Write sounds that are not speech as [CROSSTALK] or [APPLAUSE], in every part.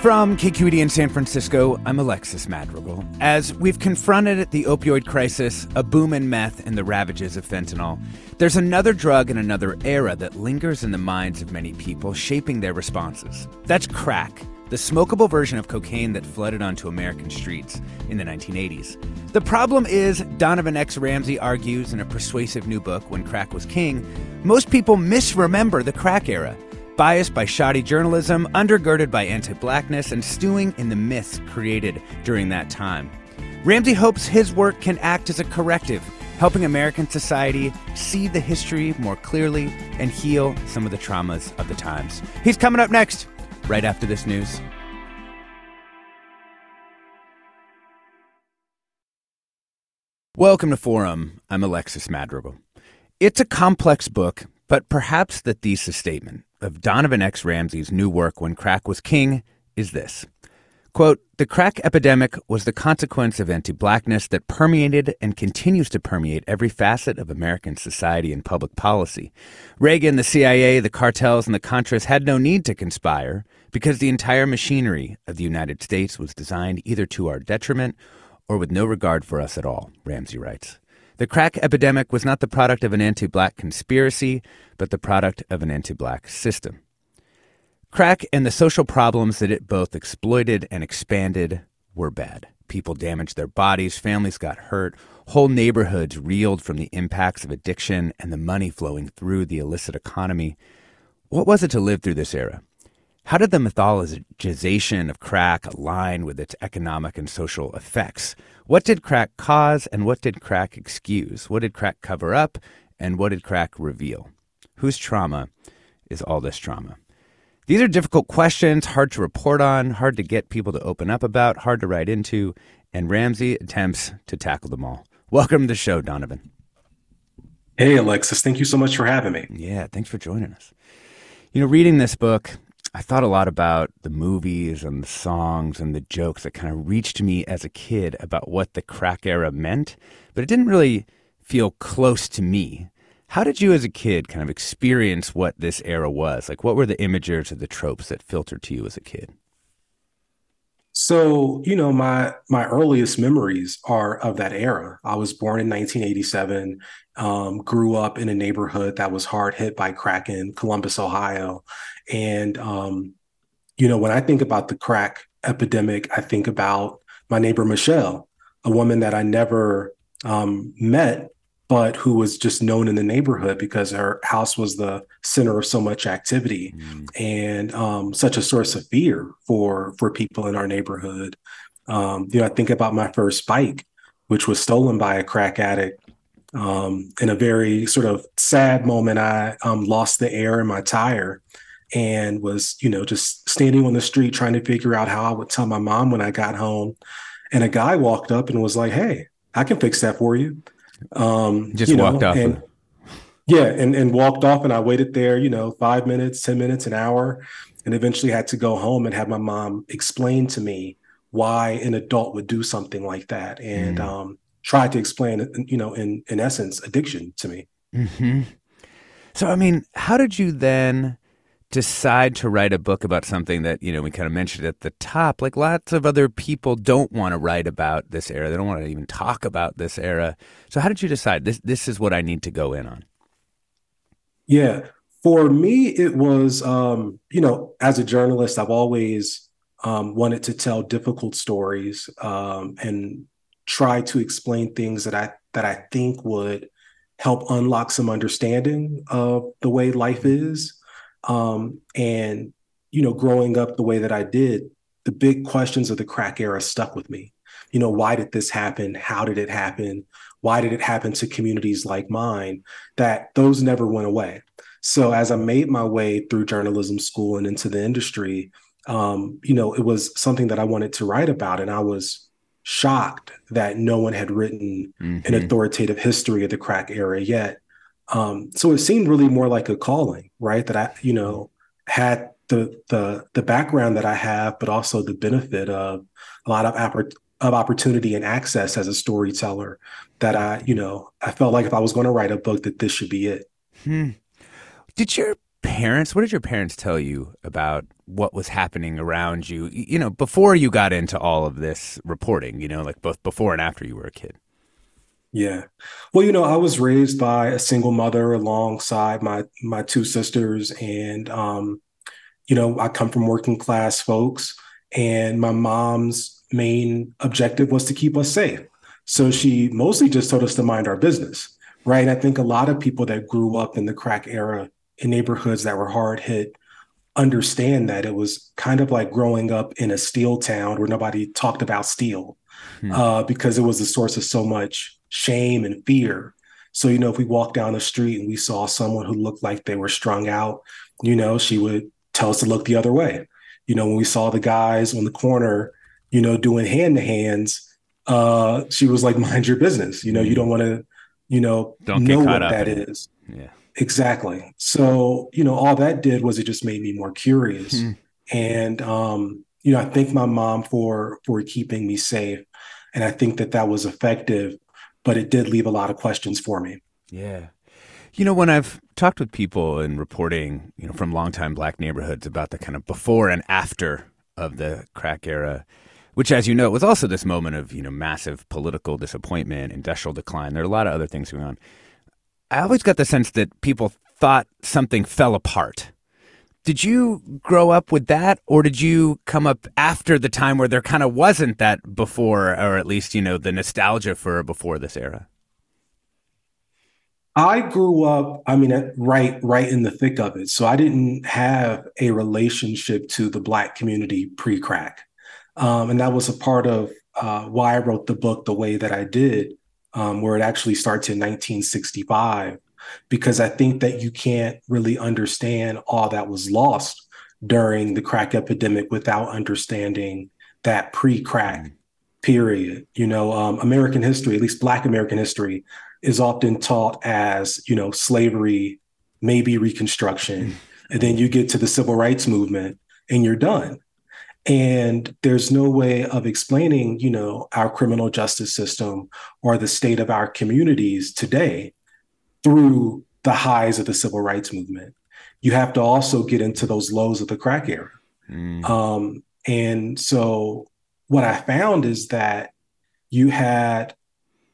From KQED in San Francisco, I'm Alexis Madrigal. As we've confronted the opioid crisis, a boom in meth, and the ravages of fentanyl, there's another drug in another era that lingers in the minds of many people, shaping their responses. That's crack, the smokable version of cocaine that flooded onto American streets in the 1980s. The problem is, Donovan X. Ramsey argues in a persuasive new book, When Crack Was King, most people misremember the crack era biased by shoddy journalism, undergirded by anti blackness, and stewing in the myths created during that time. Ramsey hopes his work can act as a corrective, helping American society see the history more clearly and heal some of the traumas of the times. He's coming up next, right after this news. Welcome to Forum. I'm Alexis Madrigal. It's a complex book, but perhaps the thesis statement of Donovan X. Ramsey's new work, When Crack Was King, is this. Quote, the crack epidemic was the consequence of anti blackness that permeated and continues to permeate every facet of American society and public policy. Reagan, the CIA, the cartels, and the Contras had no need to conspire because the entire machinery of the United States was designed either to our detriment or with no regard for us at all, Ramsey writes. The crack epidemic was not the product of an anti black conspiracy, but the product of an anti black system. Crack and the social problems that it both exploited and expanded were bad. People damaged their bodies, families got hurt, whole neighborhoods reeled from the impacts of addiction and the money flowing through the illicit economy. What was it to live through this era? How did the mythologization of crack align with its economic and social effects? What did crack cause and what did crack excuse? What did crack cover up and what did crack reveal? Whose trauma is all this trauma? These are difficult questions, hard to report on, hard to get people to open up about, hard to write into, and Ramsey attempts to tackle them all. Welcome to the show, Donovan. Hey, Alexis. Thank you so much for having me. Yeah, thanks for joining us. You know, reading this book, I thought a lot about the movies and the songs and the jokes that kind of reached me as a kid about what the crack era meant, but it didn't really feel close to me. How did you as a kid kind of experience what this era was? Like what were the images or the tropes that filtered to you as a kid? So, you know, my my earliest memories are of that era. I was born in 1987, um, grew up in a neighborhood that was hard hit by crack in Columbus, Ohio. And um, you know, when I think about the crack epidemic, I think about my neighbor Michelle, a woman that I never um, met, but who was just known in the neighborhood because her house was the center of so much activity mm. and um, such a source of fear for for people in our neighborhood. Um, you know, I think about my first bike, which was stolen by a crack addict. Um, in a very sort of sad moment, I um, lost the air in my tire and was, you know, just standing on the street trying to figure out how I would tell my mom when I got home. And a guy walked up and was like, "Hey, I can fix that for you." Um, just walked know, off. And, yeah, and and walked off, and I waited there, you know, five minutes, ten minutes, an hour, and eventually had to go home and have my mom explain to me why an adult would do something like that, and mm. um, tried to explain, you know, in in essence, addiction to me. Mm-hmm. So, I mean, how did you then? Decide to write a book about something that you know we kind of mentioned at the top like lots of other people don't want to write about this era. They don't want to even talk about this era. So how did you decide this this is what i need to go in on? Yeah. For me it was um you know as a journalist i've always um, wanted to tell difficult stories um, and try to explain things that i that i think would help unlock some understanding of the way life is. Um, and, you know, growing up the way that I did, the big questions of the crack era stuck with me. You know, why did this happen? How did it happen? Why did it happen to communities like mine? That those never went away. So as I made my way through journalism school and into the industry, um, you know, it was something that I wanted to write about. And I was shocked that no one had written mm-hmm. an authoritative history of the crack era yet. Um, so it seemed really more like a calling, right? That I, you know, had the the the background that I have, but also the benefit of a lot of of opportunity and access as a storyteller. That I, you know, I felt like if I was going to write a book, that this should be it. Hmm. Did your parents? What did your parents tell you about what was happening around you, you know, before you got into all of this reporting, you know, like both before and after you were a kid? Yeah. Well, you know, I was raised by a single mother alongside my my two sisters and um you know, I come from working class folks and my mom's main objective was to keep us safe. So she mostly just told us to mind our business, right? And I think a lot of people that grew up in the crack era in neighborhoods that were hard hit understand that it was kind of like growing up in a steel town where nobody talked about steel hmm. uh, because it was the source of so much shame and fear. So, you know, if we walked down the street and we saw someone who looked like they were strung out, you know, she would tell us to look the other way. You know, when we saw the guys on the corner, you know, doing hand to hands, uh, she was like, [LAUGHS] mind your business. You know, you hmm. don't want to, you know, don't know what that is. Yeah. Exactly. So, you know, all that did was it just made me more curious. Hmm. And um, you know, I thank my mom for for keeping me safe. And I think that that was effective, but it did leave a lot of questions for me. Yeah. You know, when I've talked with people in reporting, you know, from longtime black neighborhoods about the kind of before and after of the crack era, which, as you know, was also this moment of, you know, massive political disappointment, industrial decline. There are a lot of other things going on. I always got the sense that people thought something fell apart. Did you grow up with that, or did you come up after the time where there kind of wasn't that before, or at least, you know, the nostalgia for before this era? I grew up, I mean, right, right in the thick of it. So I didn't have a relationship to the Black community pre crack. Um, and that was a part of uh, why I wrote the book the way that I did um, where it actually starts in 1965, because I think that you can't really understand all that was lost during the crack epidemic without understanding that pre-crack mm. period. You know, um, American history, at least Black American history, is often taught as you know slavery, maybe Reconstruction, and then you get to the Civil Rights Movement, and you're done and there's no way of explaining you know our criminal justice system or the state of our communities today through the highs of the civil rights movement you have to also get into those lows of the crack era mm. um, and so what i found is that you had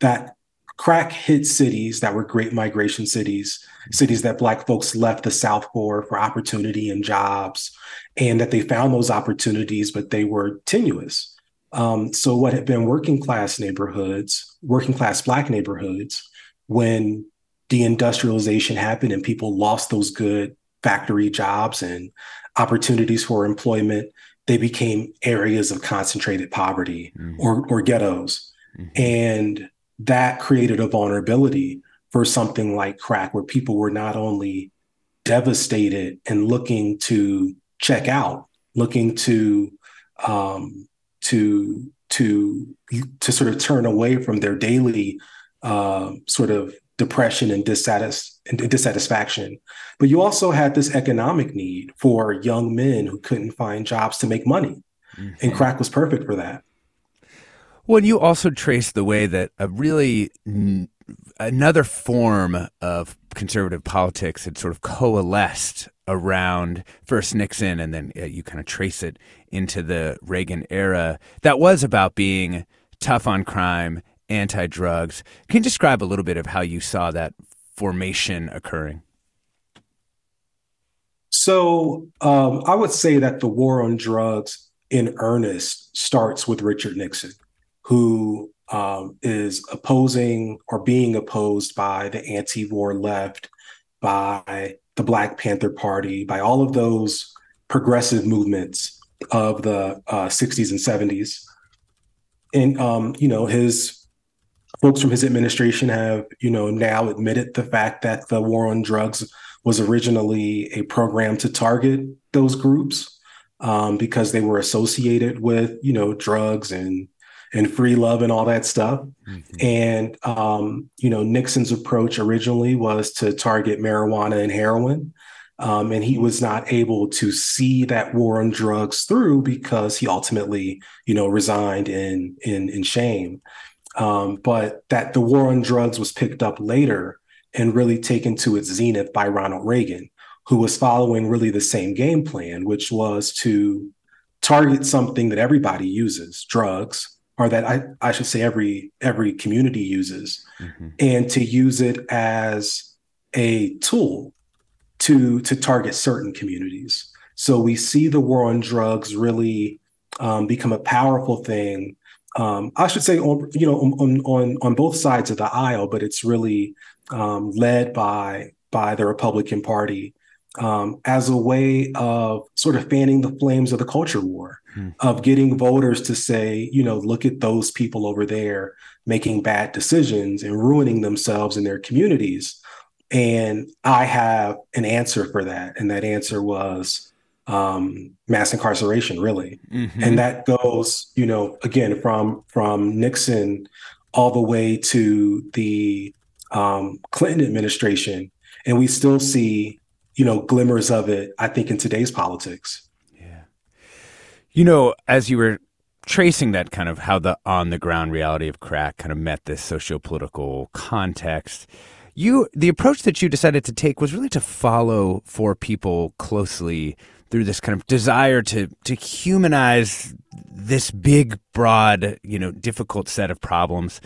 that crack hit cities that were great migration cities cities that black folks left the south for for opportunity and jobs and that they found those opportunities, but they were tenuous. Um, so, what had been working class neighborhoods, working class Black neighborhoods, when deindustrialization happened and people lost those good factory jobs and opportunities for employment, they became areas of concentrated poverty mm-hmm. or, or ghettos. Mm-hmm. And that created a vulnerability for something like crack, where people were not only devastated and looking to check out, looking to um, to to to sort of turn away from their daily uh, sort of depression and, dissatis- and dissatisfaction. But you also had this economic need for young men who couldn't find jobs to make money, mm-hmm. and crack was perfect for that. Well, you also trace the way that a really n- another form of conservative politics had sort of coalesced around first Nixon and then uh, you kind of trace it into the Reagan era that was about being tough on crime, anti drugs. Can you describe a little bit of how you saw that formation occurring? So um, I would say that the war on drugs in earnest starts with Richard Nixon, who um, is opposing or being opposed by the anti-war left, by the Black Panther Party, by all of those progressive movements of the uh, 60s and 70s. And um, you know, his folks from his administration have, you know, now admitted the fact that the war on drugs was originally a program to target those groups um, because they were associated with, you know, drugs and and free love and all that stuff. Mm-hmm. And um, you know, Nixon's approach originally was to target marijuana and heroin. Um, and he was not able to see that war on drugs through because he ultimately, you know, resigned in in in shame. Um, but that the war on drugs was picked up later and really taken to its zenith by Ronald Reagan, who was following really the same game plan, which was to target something that everybody uses, drugs, or that I, I should say every every community uses mm-hmm. and to use it as a tool to to target certain communities so we see the war on drugs really um, become a powerful thing um, i should say on you know on, on on both sides of the aisle but it's really um, led by by the republican party um, as a way of sort of fanning the flames of the culture war, hmm. of getting voters to say, you know, look at those people over there making bad decisions and ruining themselves and their communities. And I have an answer for that. And that answer was um, mass incarceration, really. Mm-hmm. And that goes, you know, again, from from Nixon all the way to the um, Clinton administration. And we still see you know, glimmers of it, I think, in today's politics. Yeah. You know, as you were tracing that kind of how the on the ground reality of crack kind of met this socio-political context, you the approach that you decided to take was really to follow four people closely through this kind of desire to to humanize this big, broad, you know, difficult set of problems.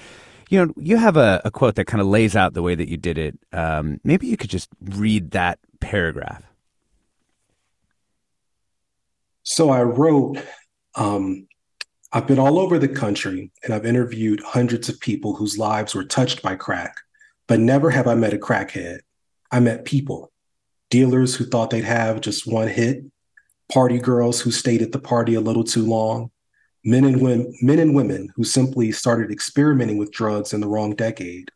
You know, you have a, a quote that kind of lays out the way that you did it. Um, maybe you could just read that paragraph? So I wrote, um, I've been all over the country and I've interviewed hundreds of people whose lives were touched by crack, but never have I met a crackhead. I met people, dealers who thought they'd have just one hit, party girls who stayed at the party a little too long, men and women, men and women who simply started experimenting with drugs in the wrong decade.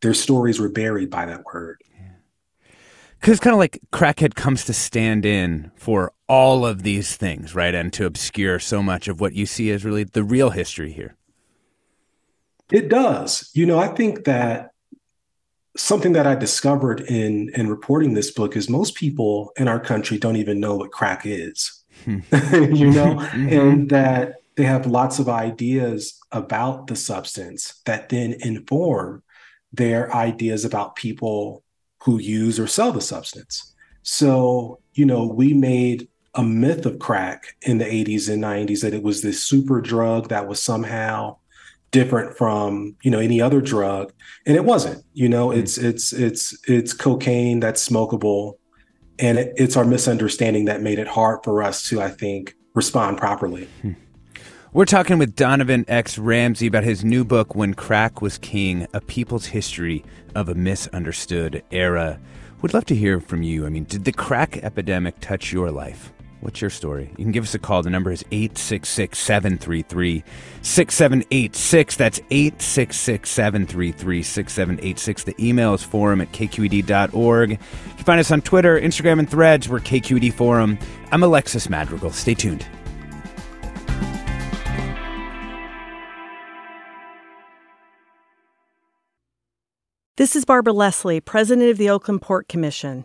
Their stories were buried by that word because it's kind of like crackhead comes to stand in for all of these things, right? And to obscure so much of what you see as really the real history here. It does. You know, I think that something that I discovered in in reporting this book is most people in our country don't even know what crack is. Hmm. [LAUGHS] you know, [LAUGHS] mm-hmm. and that they have lots of ideas about the substance that then inform their ideas about people who use or sell the substance. So, you know, we made a myth of crack in the 80s and 90s that it was this super drug that was somehow different from you know any other drug and it wasn't you know hmm. it's it's it's it's cocaine that's smokable and it, it's our misunderstanding that made it hard for us to i think respond properly hmm. we're talking with donovan x ramsey about his new book when crack was king a people's history of a misunderstood era. Would love to hear from you. I mean, did the crack epidemic touch your life? What's your story? You can give us a call. The number is 866 733 6786. That's 866 733 6786. The email is forum at kqed.org. You can find us on Twitter, Instagram, and threads. We're KQED Forum. I'm Alexis Madrigal. Stay tuned. This is Barbara Leslie, President of the Oakland Port Commission.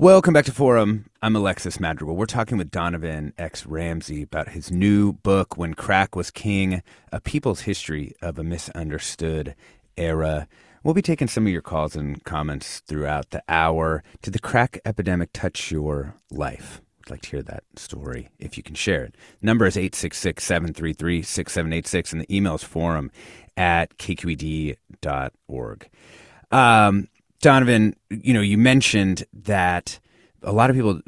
Welcome back to Forum. I'm Alexis Madrigal. We're talking with Donovan X. Ramsey about his new book, When Crack Was King A People's History of a Misunderstood Era. We'll be taking some of your calls and comments throughout the hour. Did the crack epidemic touch your life? I'd like to hear that story if you can share it. Number is 866 733 6786, and the email is forum at kqed.org. Um, Donovan, you know, you mentioned that a lot of people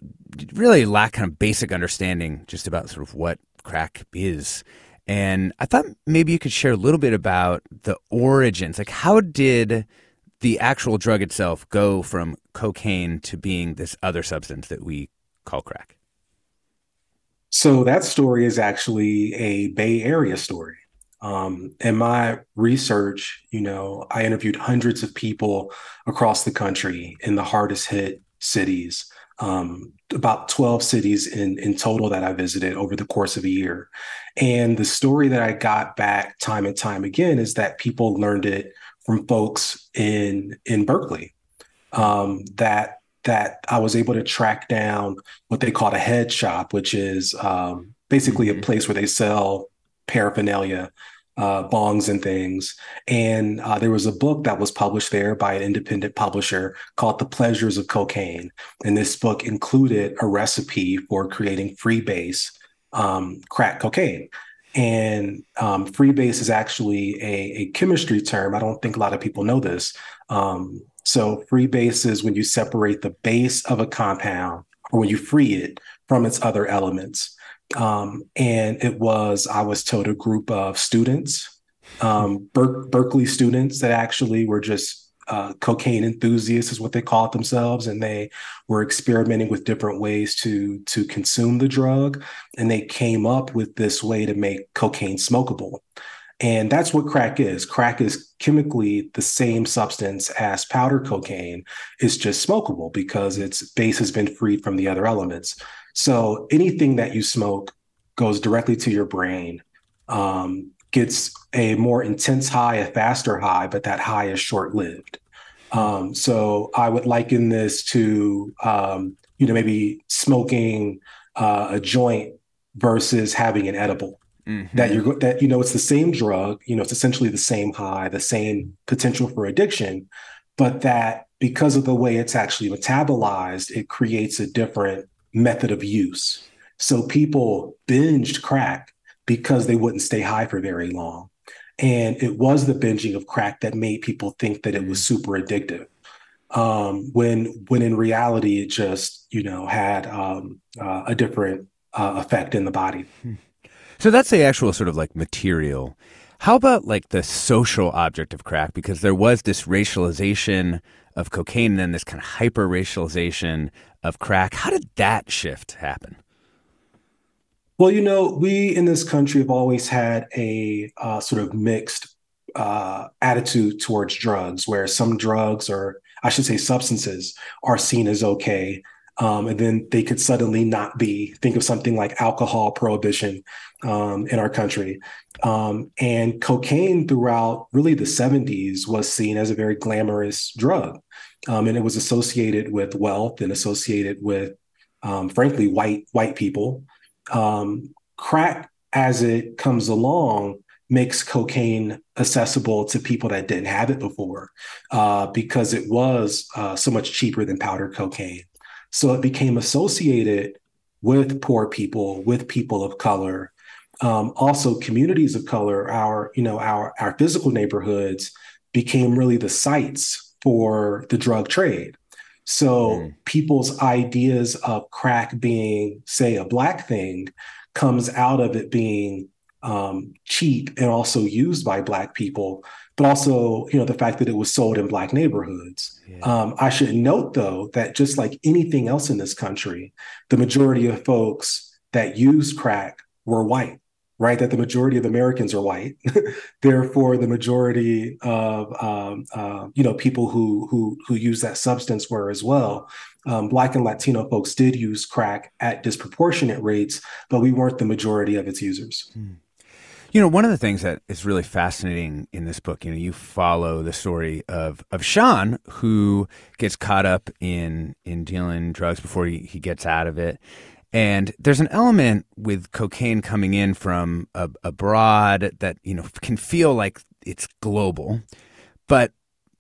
really lack kind of basic understanding just about sort of what crack is. And I thought maybe you could share a little bit about the origins. Like, how did the actual drug itself go from cocaine to being this other substance that we call crack? So, that story is actually a Bay Area story. Um, in my research, you know, I interviewed hundreds of people across the country in the hardest hit cities, um, about 12 cities in, in total that I visited over the course of a year. And the story that I got back time and time again is that people learned it from folks in in Berkeley. Um, that that I was able to track down what they call a head shop, which is um, basically a mm-hmm. place where they sell paraphernalia, uh, bongs and things. And uh, there was a book that was published there by an independent publisher called The Pleasures of Cocaine. And this book included a recipe for creating freebase um, crack cocaine. And um, freebase is actually a, a, chemistry term. I don't think a lot of people know this. Um, so freebase is when you separate the base of a compound or when you free it from its other elements. Um, and it was, I was told, a group of students, um, Ber- Berkeley students that actually were just uh, cocaine enthusiasts, is what they called themselves, and they were experimenting with different ways to to consume the drug, and they came up with this way to make cocaine smokable. And that's what crack is. Crack is chemically the same substance as powder cocaine. It's just smokable because its base has been freed from the other elements. So anything that you smoke goes directly to your brain, um, gets a more intense high, a faster high, but that high is short lived. Um, so I would liken this to, um, you know, maybe smoking uh, a joint versus having an edible. Mm-hmm. That you're that you know it's the same drug, you know it's essentially the same high, the same potential for addiction, but that because of the way it's actually metabolized, it creates a different method of use. So people binged crack because they wouldn't stay high for very long. And it was the binging of crack that made people think that it was mm. super addictive. Um, when when in reality it just you know had um, uh, a different uh, effect in the body. So that's the actual sort of like material. How about like the social object of crack? Because there was this racialization of cocaine and then this kind of hyper racialization of crack. How did that shift happen? Well, you know, we in this country have always had a uh, sort of mixed uh, attitude towards drugs, where some drugs, or I should say substances, are seen as okay. Um, and then they could suddenly not be. Think of something like alcohol prohibition um, in our country. Um, and cocaine throughout really the 70s was seen as a very glamorous drug. Um, and it was associated with wealth and associated with, um, frankly, white white people. Um, crack, as it comes along, makes cocaine accessible to people that didn't have it before uh, because it was uh, so much cheaper than powder cocaine. So it became associated with poor people, with people of color, um, also communities of color, our you know our our physical neighborhoods became really the sites for the drug trade. So mm. people's ideas of crack being, say, a black thing comes out of it being um, cheap and also used by black people, but also you know the fact that it was sold in black neighborhoods. Yeah. Um, I should note though that just like anything else in this country, the majority of folks that used crack were white. right? That the majority of Americans are white. [LAUGHS] Therefore, the majority of um, uh, you know people who who who use that substance were as well. Um, Black and Latino folks did use crack at disproportionate rates, but we weren't the majority of its users. Hmm. You know, one of the things that is really fascinating in this book, you know, you follow the story of of Sean, who gets caught up in in dealing drugs before he, he gets out of it. And there's an element with cocaine coming in from abroad that, you know, can feel like it's global. But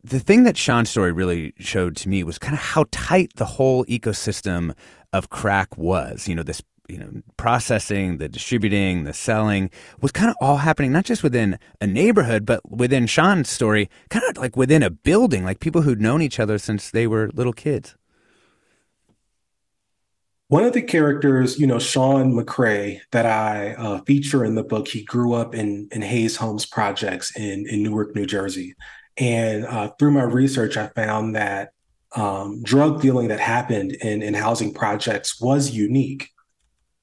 the thing that Sean's story really showed to me was kind of how tight the whole ecosystem of crack was. You know, this you know processing the distributing the selling was kind of all happening not just within a neighborhood but within sean's story kind of like within a building like people who'd known each other since they were little kids. One of the characters, you know, Sean McCrae, that I uh, feature in the book, he grew up in in Hayes Homes projects in in Newark, New Jersey, and uh, through my research, I found that um, drug dealing that happened in in housing projects was unique,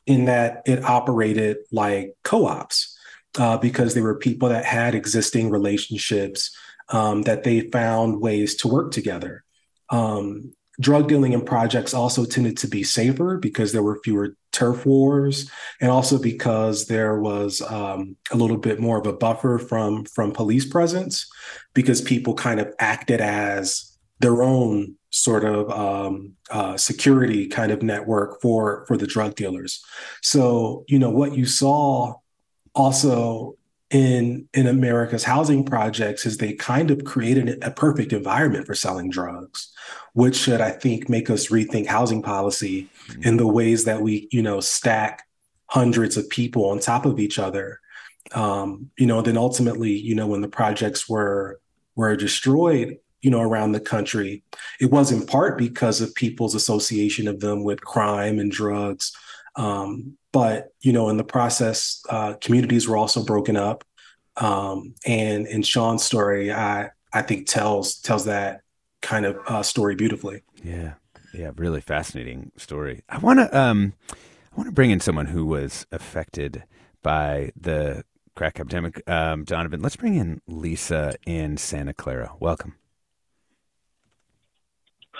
in that it operated like co-ops uh, because there were people that had existing relationships um, that they found ways to work together. Um, drug dealing in projects also tended to be safer because there were fewer turf wars and also because there was um, a little bit more of a buffer from from police presence because people kind of acted as their own sort of um, uh, security kind of network for for the drug dealers so you know what you saw also in in America's housing projects is they kind of created a perfect environment for selling drugs, which should I think make us rethink housing policy mm-hmm. in the ways that we you know stack hundreds of people on top of each other. Um, you know, then ultimately, you know, when the projects were were destroyed, you know, around the country, it was in part because of people's association of them with crime and drugs. Um, but you know, in the process, uh, communities were also broken up, um, and in Sean's story, I I think tells tells that kind of uh, story beautifully. Yeah, yeah, really fascinating story. I want to um, I want to bring in someone who was affected by the crack epidemic. Um, Donovan, let's bring in Lisa in Santa Clara. Welcome.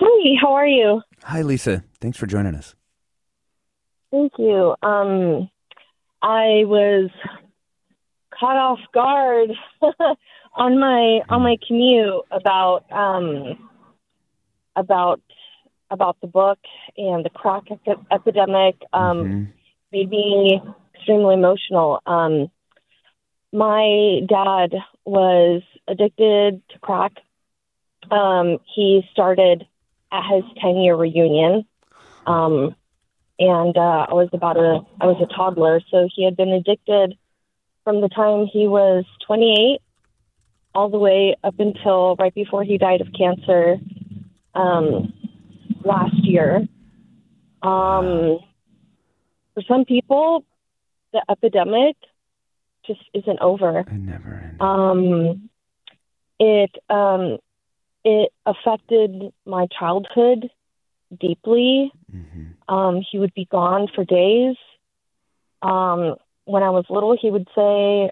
Hi, how are you? Hi, Lisa. Thanks for joining us. Thank you. Um, I was caught off guard [LAUGHS] on my on my commute about um, about about the book and the crack ep- epidemic. Um, mm-hmm. Made me extremely emotional. Um, my dad was addicted to crack. Um, he started at his 10 year reunion. Um, and uh, I was about a I was a toddler, so he had been addicted from the time he was 28 all the way up until right before he died of cancer um, last year. Um, for some people, the epidemic just isn't over. It never ends. Um, it um, it affected my childhood deeply. Mm-hmm. Um, he would be gone for days. Um, when I was little, he would say,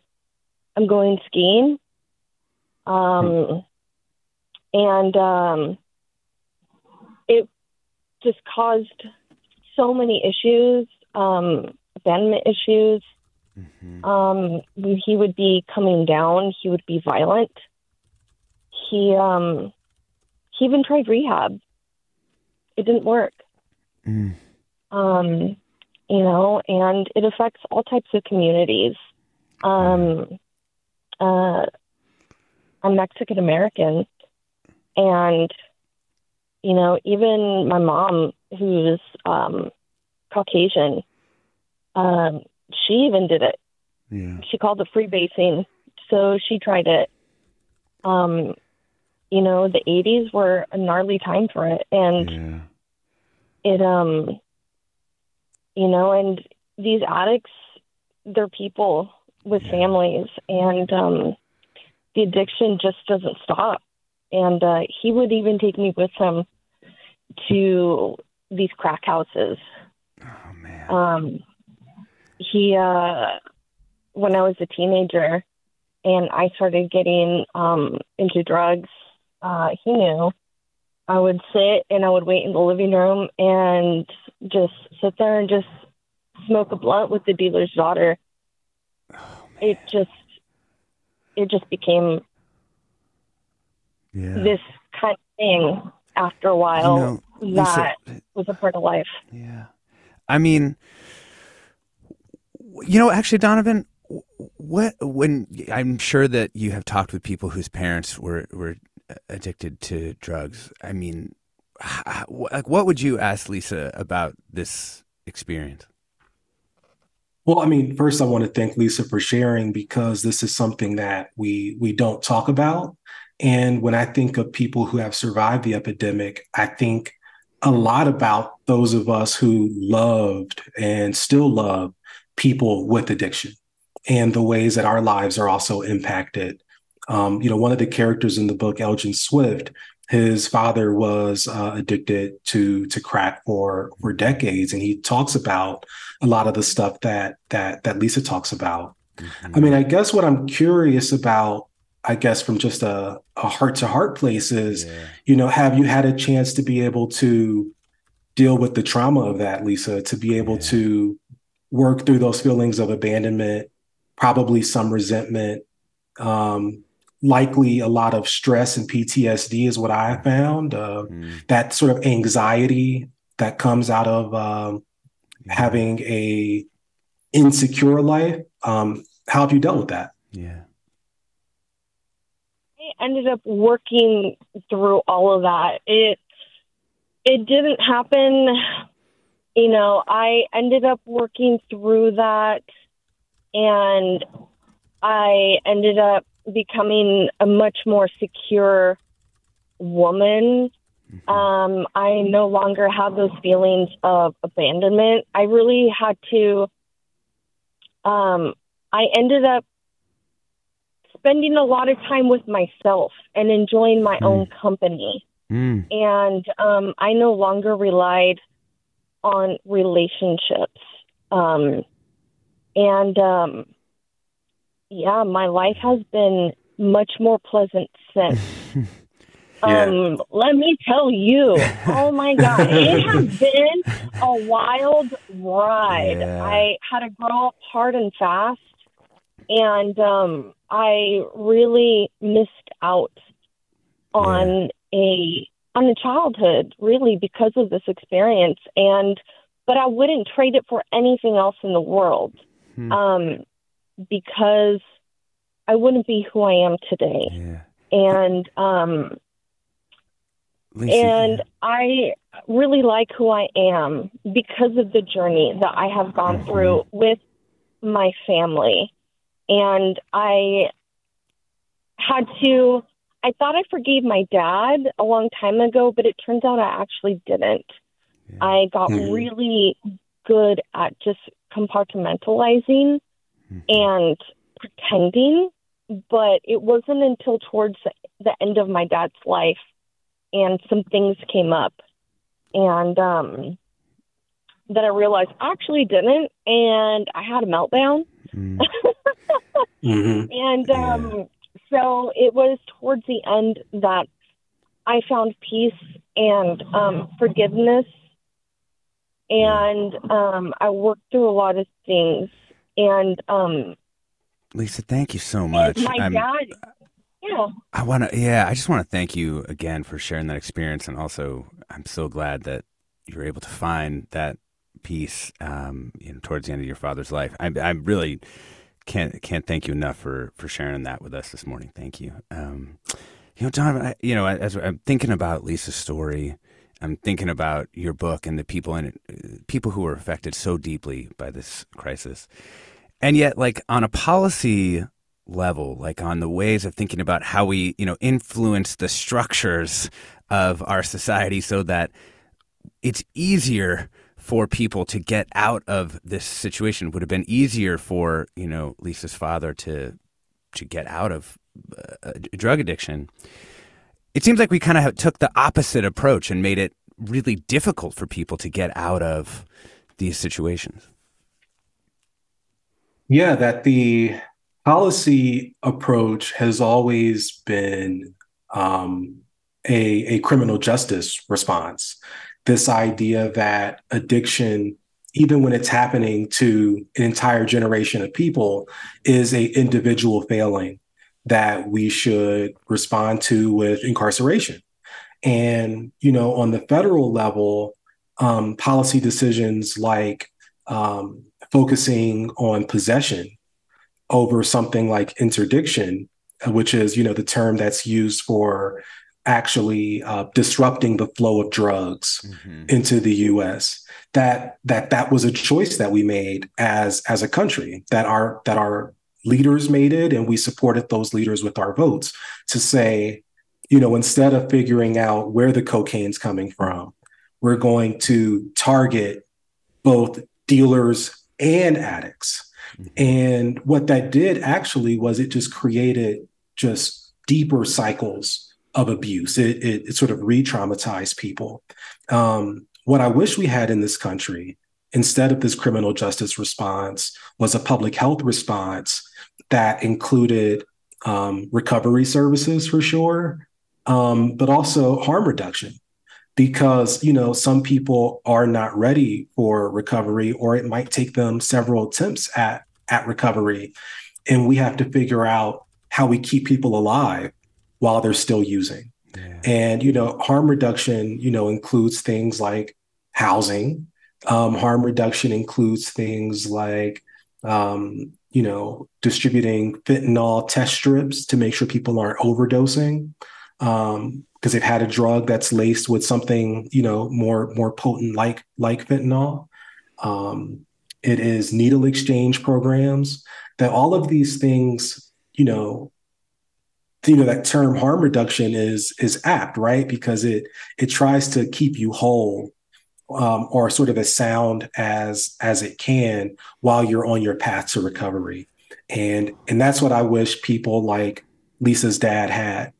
"I'm going skiing," um, and um, it just caused so many issues, um, abandonment issues. Mm-hmm. Um, he would be coming down. He would be violent. He um, he even tried rehab it didn't work. Mm. Um, you know, and it affects all types of communities. Um, uh, I'm Mexican American, and you know, even my mom, who's um, Caucasian, um, she even did it. Yeah. She called it freebasing, so she tried it. Um, you know, the 80s were a gnarly time for it. And yeah. it, um, you know, and these addicts, they're people with yeah. families, and um, the addiction just doesn't stop. And uh, he would even take me with him to these crack houses. Oh, man. Um, he, uh, when I was a teenager and I started getting um, into drugs, uh, he knew. I would sit and I would wait in the living room and just sit there and just smoke a blunt with the dealer's daughter. Oh, it just it just became yeah. this kind of thing after a while know, Lisa- that was a part of life. Yeah. I mean, you know, actually, Donovan, what when I'm sure that you have talked with people whose parents were were addicted to drugs. I mean, like, what would you ask Lisa about this experience? Well, I mean, first I want to thank Lisa for sharing because this is something that we we don't talk about. And when I think of people who have survived the epidemic, I think a lot about those of us who loved and still love people with addiction and the ways that our lives are also impacted. Um, you know, one of the characters in the book, Elgin Swift, his father was uh, addicted to to crack for for decades, and he talks about a lot of the stuff that that that Lisa talks about. I mean, I guess what I'm curious about, I guess from just a, a heart to heart place is, you know, have you had a chance to be able to deal with the trauma of that, Lisa, to be able to work through those feelings of abandonment, probably some resentment, um, likely a lot of stress and PTSD is what I found. Uh, That sort of anxiety that comes out of um, having a insecure life. Um, how have you dealt with that? Yeah. I ended up working through all of that. It it didn't happen, you know, I ended up working through that and I ended up becoming a much more secure woman. Um, I no longer have those feelings of abandonment. I really had to um, I ended up spending a lot of time with myself and enjoying my own company. Mm. And um, I no longer relied on relationships. Um, and um, yeah, my life has been much more pleasant since. [LAUGHS] Um, let me tell you, oh my God, it [LAUGHS] has been a wild ride. Yeah. I had to grow up hard and fast, and um, I really missed out on a on a childhood, really, because of this experience. And but I wouldn't trade it for anything else in the world, Hmm. um, because I wouldn't be who I am today. Yeah. And um, Lisa, and I really like who I am because of the journey that I have gone through with my family. And I had to, I thought I forgave my dad a long time ago, but it turns out I actually didn't. I got Mhm. really good at just compartmentalizing and pretending, but it wasn't until towards the end of my dad's life and some things came up and um that I realized I actually didn't and I had a meltdown. Mm-hmm. [LAUGHS] And um so it was towards the end that I found peace and um forgiveness and um I worked through a lot of things and um Lisa, thank you so much. my I'm- dad yeah I want to, yeah, I just want to thank you again for sharing that experience. And also, I'm so glad that you were able to find that peace, um, you know, towards the end of your father's life. I, I really can't, can't thank you enough for, for sharing that with us this morning. Thank you. Um, you know, Donovan, I, you know, as I'm thinking about Lisa's story, I'm thinking about your book and the people in it, people who were affected so deeply by this crisis. And yet, like on a policy level, like on the ways of thinking about how we, you know, influence the structures of our society so that it's easier for people to get out of this situation. It would have been easier for, you know, Lisa's father to to get out of uh, drug addiction. It seems like we kind of took the opposite approach and made it really difficult for people to get out of these situations. Yeah, that the policy approach has always been um, a, a criminal justice response. This idea that addiction, even when it's happening to an entire generation of people, is a individual failing that we should respond to with incarceration. And, you know, on the federal level, um, policy decisions like um, focusing on possession over something like interdiction, which is, you know, the term that's used for actually uh, disrupting the flow of drugs mm-hmm. into the U.S. That that that was a choice that we made as as a country. That our that our leaders made it, and we supported those leaders with our votes to say, you know, instead of figuring out where the cocaine's coming from, we're going to target both dealers and addicts. Mm-hmm. And what that did actually was it just created just deeper cycles of abuse. It, it, it sort of re traumatized people. Um, what I wish we had in this country, instead of this criminal justice response, was a public health response that included um, recovery services for sure, um, but also harm reduction. Because you know some people are not ready for recovery, or it might take them several attempts at at recovery, and we have to figure out how we keep people alive while they're still using. Yeah. And you know, harm reduction, you know, includes things like housing. Um, harm reduction includes things like um, you know, distributing fentanyl test strips to make sure people aren't overdosing because um, they've had a drug that's laced with something, you know, more more potent like like fentanyl. Um, it is needle exchange programs that all of these things, you know, you know that term harm reduction is is apt right because it it tries to keep you whole um, or sort of as sound as as it can while you're on your path to recovery. And and that's what i wish people like lisa's dad had.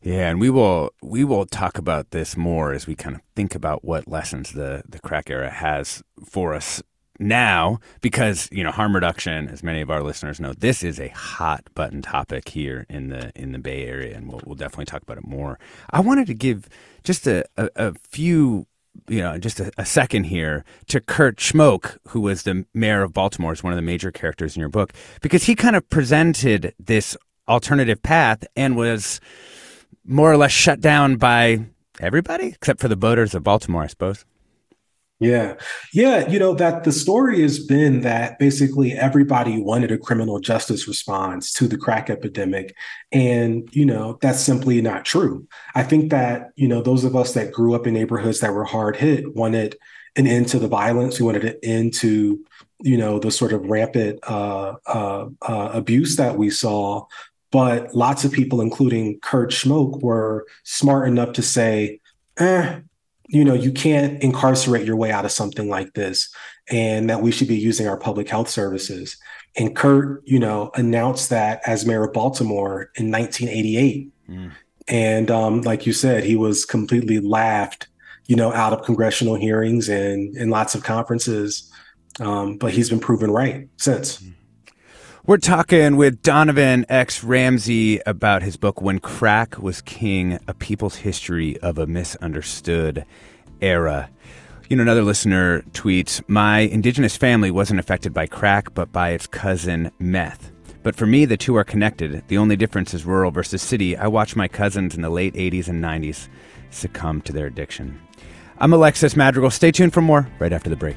Yeah, and we will we will talk about this more as we kind of think about what lessons the the crack era has for us now because you know harm reduction as many of our listeners know this is a hot button topic here in the in the bay area and we'll, we'll definitely talk about it more. I wanted to give just a, a, a few you know just a, a, second here to kurt schmoke who was the mayor of baltimore is one of the major characters in your book because he kind of presented this alternative path and was more or less shut down by everybody except for the voters of baltimore i suppose yeah. Yeah. You know, that the story has been that basically everybody wanted a criminal justice response to the crack epidemic. And, you know, that's simply not true. I think that, you know, those of us that grew up in neighborhoods that were hard hit wanted an end to the violence. We wanted an end to, you know, the sort of rampant uh, uh, uh, abuse that we saw. But lots of people, including Kurt Schmoke, were smart enough to say, eh, you know, you can't incarcerate your way out of something like this, and that we should be using our public health services. And Kurt, you know, announced that as mayor of Baltimore in 1988. Mm. And um, like you said, he was completely laughed, you know, out of congressional hearings and in lots of conferences. Um, but he's been proven right since. Mm. We're talking with Donovan X. Ramsey about his book, When Crack Was King A People's History of a Misunderstood Era. You know, another listener tweets My indigenous family wasn't affected by crack, but by its cousin, meth. But for me, the two are connected. The only difference is rural versus city. I watched my cousins in the late 80s and 90s succumb to their addiction. I'm Alexis Madrigal. Stay tuned for more right after the break.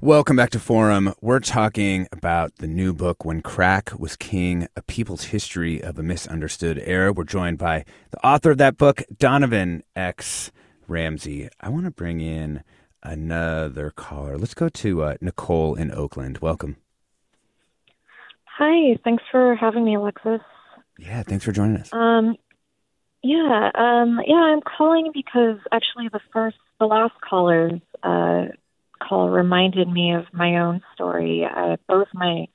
Welcome back to Forum. We're talking about the new book, When Crack Was King A People's History of a Misunderstood Era. We're joined by the author of that book, Donovan X. Ramsey. I want to bring in another caller. Let's go to uh, Nicole in Oakland. Welcome. Hi, thanks for having me, Alexis. Yeah, thanks for joining us. Um, yeah, um, yeah, I'm calling because actually the first, the last caller's uh, call reminded me of my own story. Uh, both my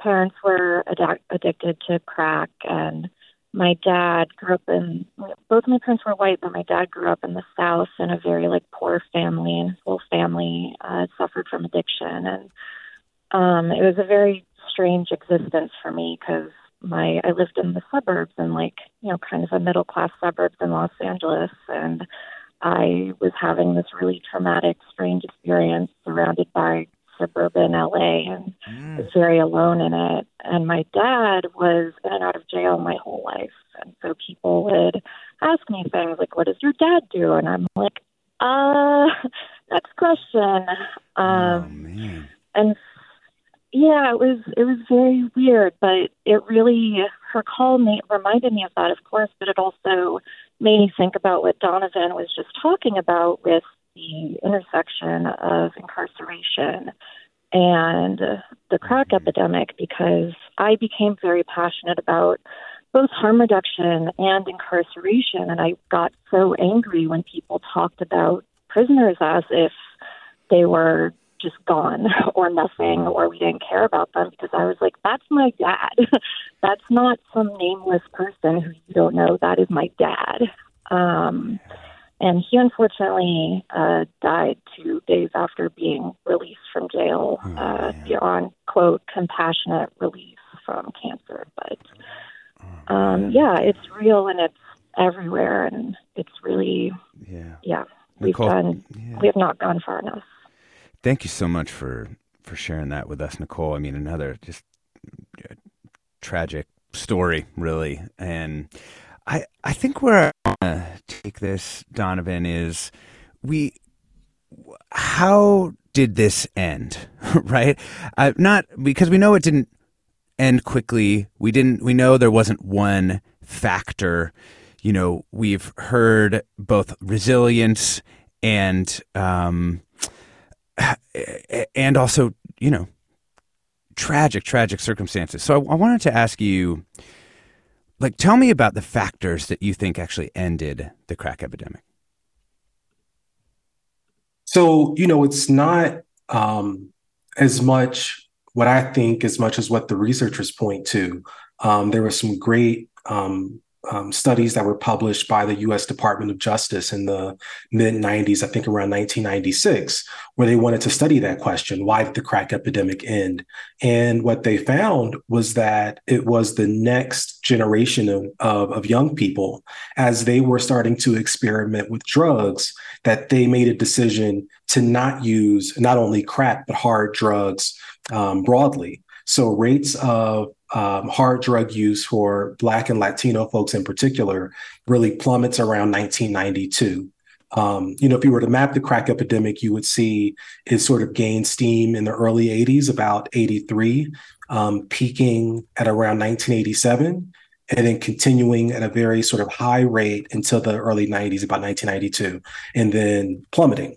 parents were ad- addicted to crack, and my dad grew up in. Both my parents were white, but my dad grew up in the South in a very like poor family, and his whole family uh, suffered from addiction, and um, it was a very strange existence for me because my I lived in the suburbs and like you know kind of a middle class suburbs in Los Angeles and I was having this really traumatic strange experience surrounded by suburban LA and mm. was very alone in it and my dad was in and out of jail my whole life and so people would ask me things like what does your dad do and I'm like uh [LAUGHS] next question um oh, man. and yeah, it was it was very weird, but it really her call made, reminded me of that, of course, but it also made me think about what Donovan was just talking about with the intersection of incarceration and the crack mm-hmm. epidemic because I became very passionate about both harm reduction and incarceration and I got so angry when people talked about prisoners as if they were just gone [LAUGHS] or nothing or we didn't care about them because I was like, that's my dad. [LAUGHS] that's not some nameless person who you don't know. That is my dad. Um, and he unfortunately uh, died two days after being released from jail oh, uh, on, quote, compassionate release from cancer. But oh, um, yeah, it's real and it's everywhere. And it's really, yeah, yeah we've done, yeah. we have not gone far enough. Thank you so much for for sharing that with us, Nicole. I mean, another just uh, tragic story, really. And I I think where I want to take this, Donovan, is we how did this end, [LAUGHS] right? Uh, not because we know it didn't end quickly. We didn't. We know there wasn't one factor. You know, we've heard both resilience and um, [SIGHS] and also, you know, tragic, tragic circumstances. So I, I wanted to ask you, like, tell me about the factors that you think actually ended the crack epidemic. So, you know, it's not um, as much what I think as much as what the researchers point to. Um, there were some great um, um, studies that were published by the US Department of Justice in the mid 90s, I think around 1996, where they wanted to study that question why did the crack epidemic end? And what they found was that it was the next generation of, of, of young people, as they were starting to experiment with drugs, that they made a decision to not use not only crack, but hard drugs um, broadly. So rates of um, hard drug use for Black and Latino folks in particular really plummets around 1992. Um, you know, if you were to map the crack epidemic, you would see it sort of gained steam in the early 80s, about 83, um, peaking at around 1987, and then continuing at a very sort of high rate until the early 90s, about 1992, and then plummeting.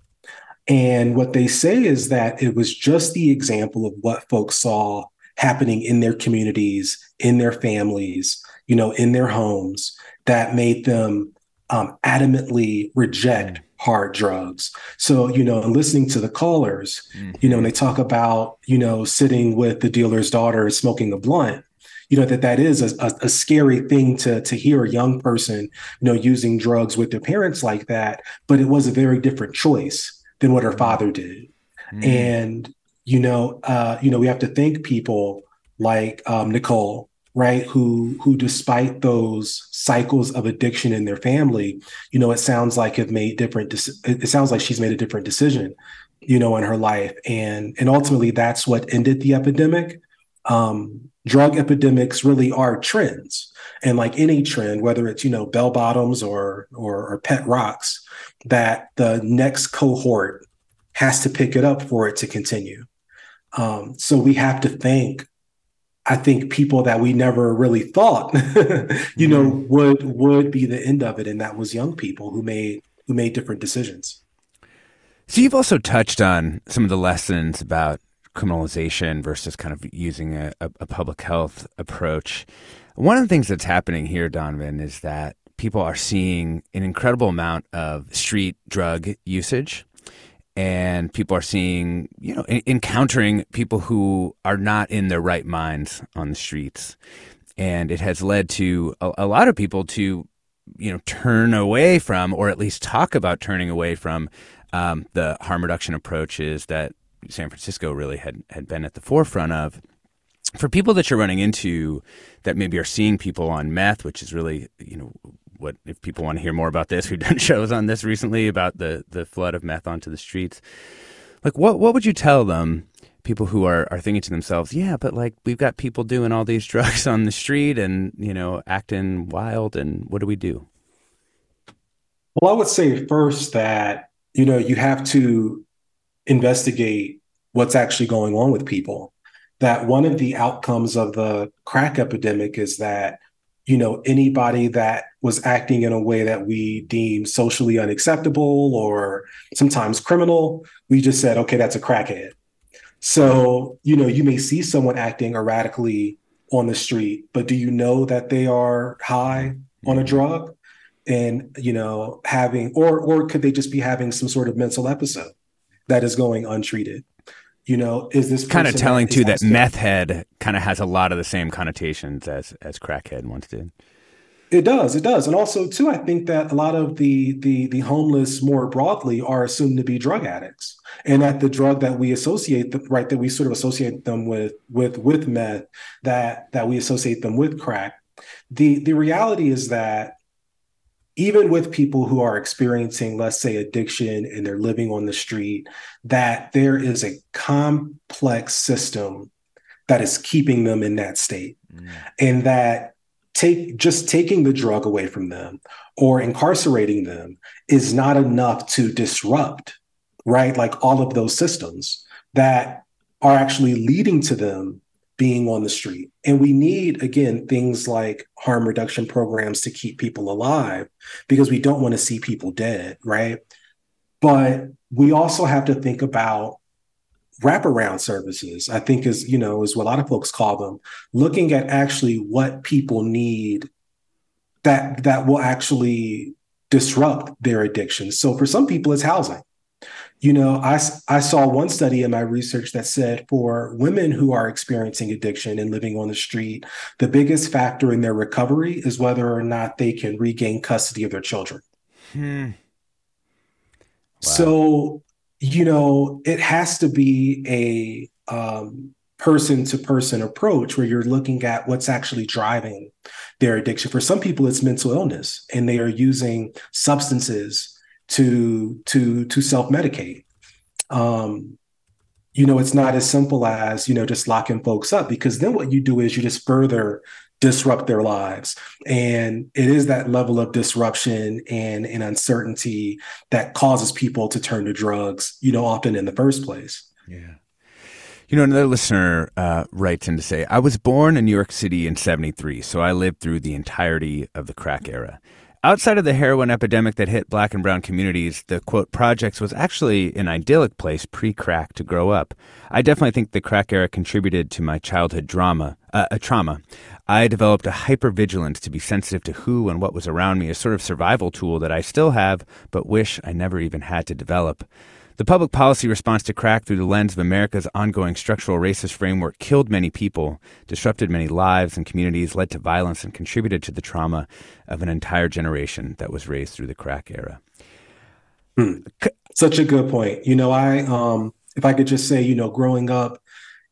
And what they say is that it was just the example of what folks saw happening in their communities, in their families, you know, in their homes that made them um, adamantly reject hard drugs. So, you know, and listening to the callers, mm-hmm. you know, and they talk about, you know, sitting with the dealer's daughter smoking a blunt, you know, that that is a, a, a, scary thing to, to hear a young person, you know, using drugs with their parents like that. But it was a very different choice than what her mm-hmm. father did. Mm-hmm. And, you know, uh, you know, we have to thank people like um, Nicole, right? Who who despite those cycles of addiction in their family, you know, it sounds like have made different. It sounds like she's made a different decision, you know, in her life, and and ultimately that's what ended the epidemic. Um, drug epidemics really are trends, and like any trend, whether it's you know bell bottoms or or, or pet rocks, that the next cohort has to pick it up for it to continue. Um, so we have to thank, I think, people that we never really thought, [LAUGHS] you know, mm-hmm. would would be the end of it, and that was young people who made who made different decisions. So you've also touched on some of the lessons about criminalization versus kind of using a, a, public health approach. One of the things that's happening here, Donovan, is that people are seeing an incredible amount of street drug usage and people are seeing, you know, encountering people who are not in their right minds on the streets. And it has led to a, a lot of people to, you know, turn away from, or at least talk about turning away from um, the harm reduction approaches that San Francisco really had, had been at the forefront of. For people that you're running into that maybe are seeing people on meth, which is really, you know, what if people want to hear more about this? We've done [LAUGHS] shows on this recently about the the flood of meth onto the streets. Like, what what would you tell them? People who are, are thinking to themselves, yeah, but like we've got people doing all these [LAUGHS] drugs on the street and you know acting wild, and what do we do? Well, I would say first that you know you have to investigate what's actually going on with people. That one of the outcomes of the crack epidemic is that you know anybody that was acting in a way that we deem socially unacceptable or sometimes criminal we just said okay that's a crackhead. So you know you may see someone acting erratically on the street but do you know that they are high on a mm-hmm. drug? And you know having or or could they just be having some sort of mental episode that is going untreated you know, is this kind of telling too that meth head kind of has a lot of the same connotations as as crackhead once did. It does, it does, and also too, I think that a lot of the the the homeless more broadly are assumed to be drug addicts, and that the drug that we associate, the, right, that we sort of associate them with with with meth, that that we associate them with crack. The the reality is that even with people who are experiencing, let's say, addiction and they're living on the street, that there is a complex system that is keeping them in that state. Mm. And that take just taking the drug away from them or incarcerating them is not enough to disrupt, right? Like all of those systems that are actually leading to them being on the street. And we need, again, things like harm reduction programs to keep people alive because we don't want to see people dead, right? But we also have to think about wraparound services, I think is, you know, is what a lot of folks call them, looking at actually what people need that that will actually disrupt their addiction. So for some people, it's housing you know, I, I saw one study in my research that said for women who are experiencing addiction and living on the street, the biggest factor in their recovery is whether or not they can regain custody of their children. Hmm. Wow. So, you know, it has to be a person to person approach where you're looking at what's actually driving their addiction. For some people, it's mental illness and they are using substances to to to self medicate. Um, you know, it's not as simple as you know just locking folks up because then what you do is you just further disrupt their lives, and it is that level of disruption and, and uncertainty that causes people to turn to drugs. You know, often in the first place. Yeah. You know, another listener uh, writes in to say, I was born in New York City in 73, so I lived through the entirety of the crack era. Outside of the heroin epidemic that hit black and brown communities, the quote projects was actually an idyllic place pre crack to grow up. I definitely think the crack era contributed to my childhood drama, uh, a trauma. I developed a hypervigilance to be sensitive to who and what was around me, a sort of survival tool that I still have, but wish I never even had to develop. The public policy response to crack through the lens of America's ongoing structural racist framework killed many people, disrupted many lives and communities, led to violence, and contributed to the trauma of an entire generation that was raised through the crack era. Hmm. Such a good point. You know, I, um, if I could just say, you know, growing up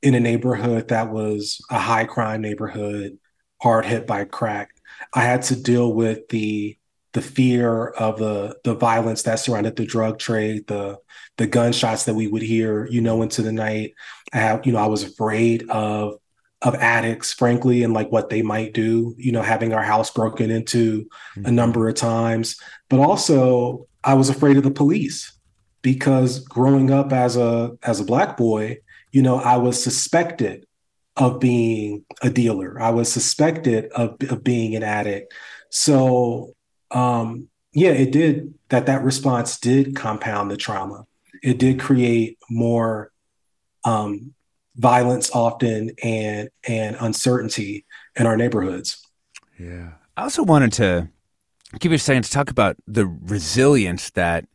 in a neighborhood that was a high crime neighborhood, hard hit by crack. I had to deal with the the fear of the the violence that surrounded the drug trade, the the gunshots that we would hear, you know, into the night. I have, you know, I was afraid of of addicts, frankly, and like what they might do, you know, having our house broken into mm-hmm. a number of times. But also I was afraid of the police because growing up as a as a black boy, you know, I was suspected of being a dealer. I was suspected of, of being an addict. So um, yeah, it did that that response did compound the trauma. It did create more um, violence often and and uncertainty in our neighborhoods. Yeah. I also wanted to give you a second to talk about the resilience that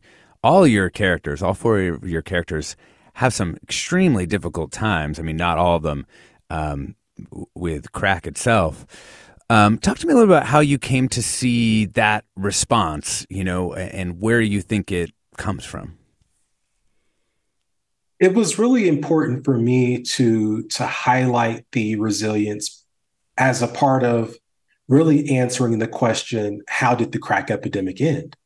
all your characters, all four of your characters, have some extremely difficult times. I mean, not all of them um, with crack itself. Um, talk to me a little bit about how you came to see that response, you know, and where you think it comes from. It was really important for me to to highlight the resilience as a part of really answering the question, how did the crack epidemic end?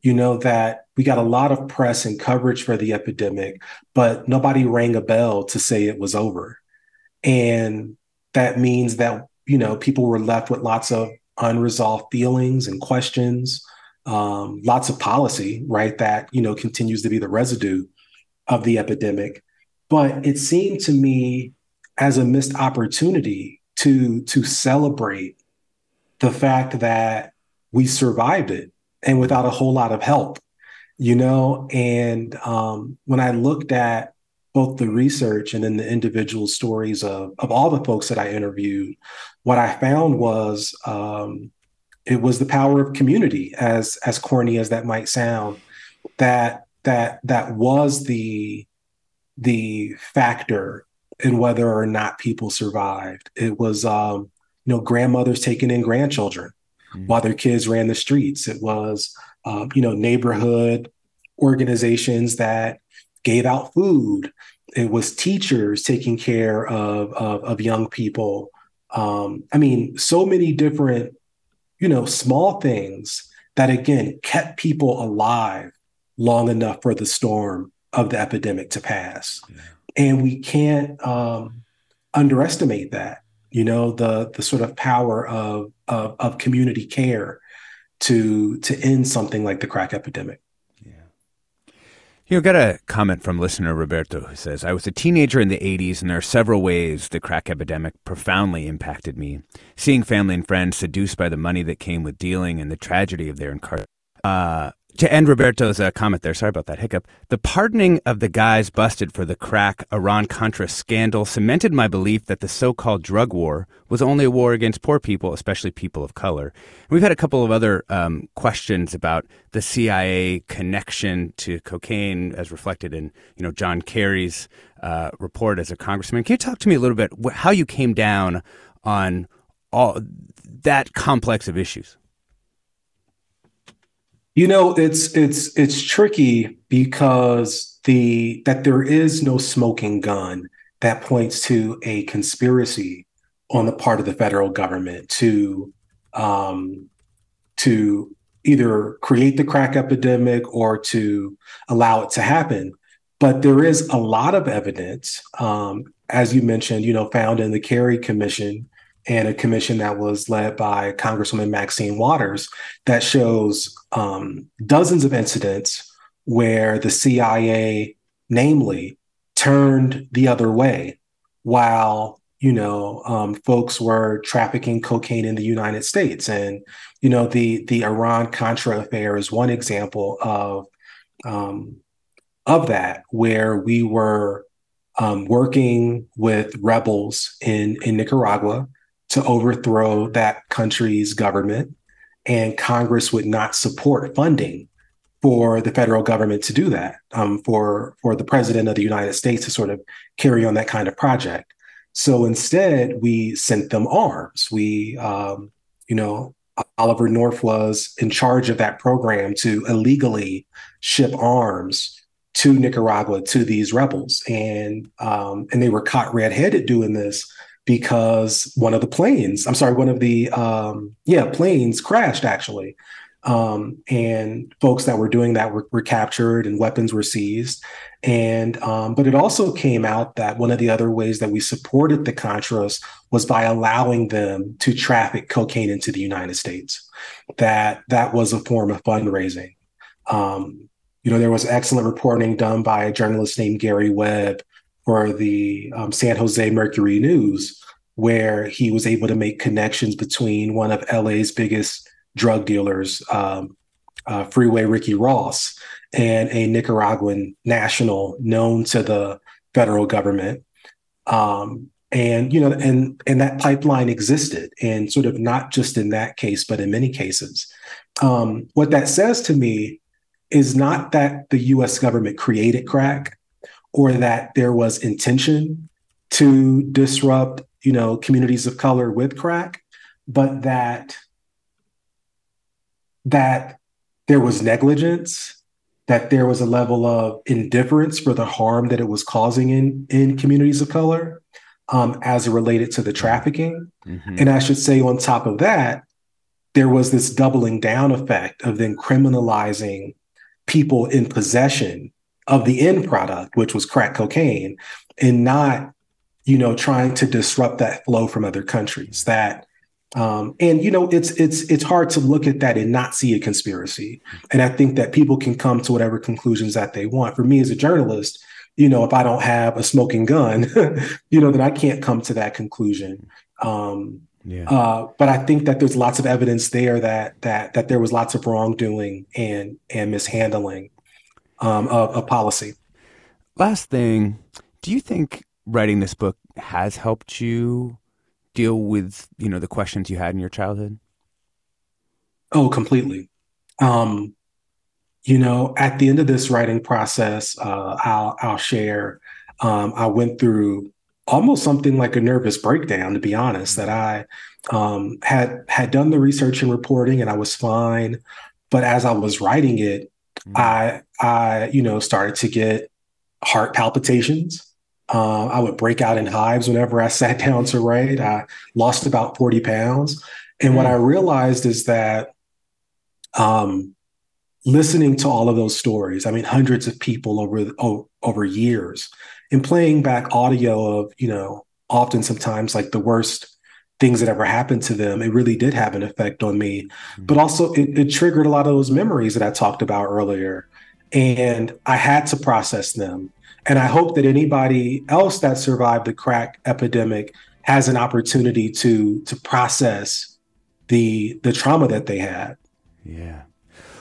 You know, that we got a lot of press and coverage for the epidemic, but nobody rang a bell to say it was over. And that means that you know, people were left with lots of unresolved feelings and questions, um, lots of policy, right? That, you know, continues to be the residue of the epidemic. But it seemed to me as a missed opportunity to to celebrate the fact that we survived it and without a whole lot of help, you know. And um, when I looked at both the research and then the individual stories of, of all the folks that I interviewed, what I found was um, it was the power of community, as as corny as that might sound, that that that was the the factor in whether or not people survived. It was um, you know grandmothers taking in grandchildren mm-hmm. while their kids ran the streets. It was uh, you know neighborhood organizations that gave out food. It was teachers taking care of, of, of young people. Um, I mean, so many different, you know, small things that again kept people alive long enough for the storm of the epidemic to pass. Yeah. And we can't um, underestimate that. You know, the the sort of power of, of of community care to to end something like the crack epidemic. You got a comment from listener Roberto who says, I was a teenager in the 80s, and there are several ways the crack epidemic profoundly impacted me. Seeing family and friends seduced by the money that came with dealing and the tragedy of their incarceration. Uh, to end Roberto's uh, comment there, sorry about that hiccup. The pardoning of the guys busted for the crack Iran Contra scandal cemented my belief that the so called drug war was only a war against poor people, especially people of color. We've had a couple of other um, questions about the CIA connection to cocaine as reflected in you know John Kerry's uh, report as a congressman. Can you talk to me a little bit how you came down on all that complex of issues? You know, it's it's it's tricky because the that there is no smoking gun that points to a conspiracy on the part of the federal government to um, to either create the crack epidemic or to allow it to happen. But there is a lot of evidence, um, as you mentioned, you know, found in the Kerry Commission and a commission that was led by Congresswoman Maxine Waters that shows um, dozens of incidents where the CIA, namely, turned the other way while you know um, folks were trafficking cocaine in the United States, and you know the the Iran Contra affair is one example of um, of that where we were um, working with rebels in in Nicaragua to overthrow that country's government, and Congress would not support funding for the federal government to do that, um, for for the president of the United States to sort of carry on that kind of project. So instead, we sent them arms. We, um, you know, Oliver North was in charge of that program to illegally ship arms to Nicaragua to these rebels, and um, and they were caught red-handed doing this because one of the planes, I'm sorry, one of the um, yeah planes crashed actually, um, and folks that were doing that were, were captured and weapons were seized. And um, but it also came out that one of the other ways that we supported the Contras was by allowing them to traffic cocaine into the United States. That that was a form of fundraising. Um, you know, there was excellent reporting done by a journalist named Gary Webb for the um, San Jose Mercury News, where he was able to make connections between one of LA's biggest drug dealers, um, uh, Freeway Ricky Ross, and a Nicaraguan national known to the federal government. Um, and you know, and and that pipeline existed, and sort of not just in that case, but in many cases. Um, what that says to me is not that the U.S. government created crack, or that there was intention to disrupt, you know, communities of color with crack, but that that there was negligence, that there was a level of indifference for the harm that it was causing in, in communities of color um, as it related to the trafficking. Mm-hmm. And I should say, on top of that, there was this doubling down effect of then criminalizing people in possession of the end product, which was crack cocaine, and not, you know, trying to disrupt that flow from other countries. That um, and you know, it's it's it's hard to look at that and not see a conspiracy. And I think that people can come to whatever conclusions that they want. For me as a journalist, you know, if I don't have a smoking gun, [LAUGHS] you know, then I can't come to that conclusion. Um, yeah. Uh, but I think that there's lots of evidence there that that that there was lots of wrongdoing and and mishandling um, of, of policy. Last thing, do you think writing this book has helped you deal with you know the questions you had in your childhood? Oh, completely. Um, you know, at the end of this writing process, uh, I'll I'll share. Um, I went through almost something like a nervous breakdown, to be honest. That I um, had had done the research and reporting, and I was fine. But as I was writing it, mm-hmm. I I you know started to get heart palpitations. Uh, I would break out in hives whenever I [LAUGHS] sat down to write. I lost about 40 pounds. And mm what I realized is that um, listening to all of those stories, I mean, hundreds of people over, over years, and playing back audio of, you know, often sometimes like the worst things that ever happened to them, it really did have an effect on me. mm But also, it, it triggered a lot of those memories that I talked about earlier. And I had to process them. And I hope that anybody else that survived the crack epidemic has an opportunity to to process the the trauma that they had. Yeah.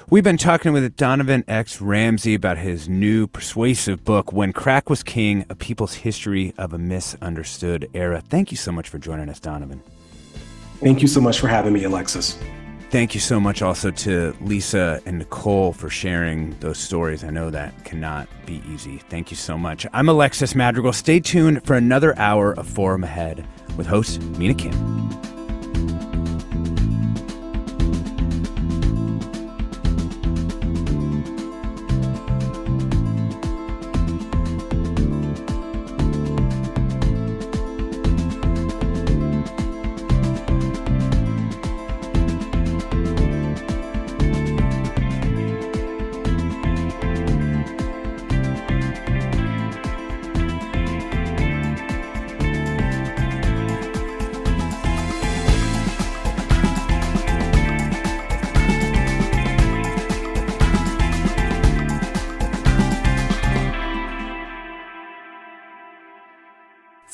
We've been talking with Donovan X. Ramsey about his new persuasive book, When Crack Was King A People's History of a Misunderstood Era. Thank you so much for joining us, Donovan. Thank you so much for having me, Alexis. Thank you so much also to Lisa and Nicole for sharing those stories. I know that cannot be easy. Thank you so much. I'm Alexis Madrigal. Stay tuned for another hour of Forum Ahead with host Mina Kim.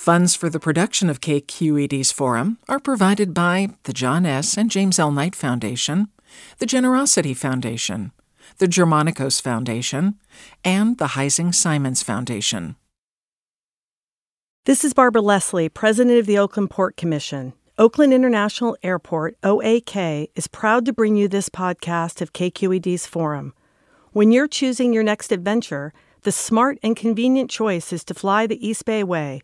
Funds for the production of KQED's forum are provided by the John S. and James L. Knight Foundation, the Generosity Foundation, the Germanacos Foundation, and the Heising Simons Foundation. This is Barbara Leslie, President of the Oakland Port Commission. Oakland International Airport, OAK, is proud to bring you this podcast of KQED's Forum. When you're choosing your next adventure, the smart and convenient choice is to fly the East Bay Way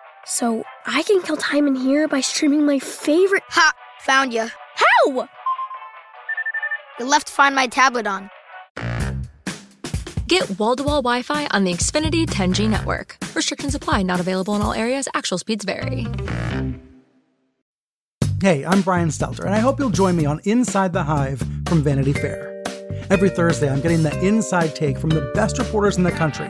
So I can kill time in here by streaming my favorite. Ha! Found you. How? You left Find My tablet on. Get wall to wall Wi Fi on the Xfinity 10G network. Restrictions apply, not available in all areas. Actual speeds vary. Hey, I'm Brian Stelter, and I hope you'll join me on Inside the Hive from Vanity Fair. Every Thursday, I'm getting the inside take from the best reporters in the country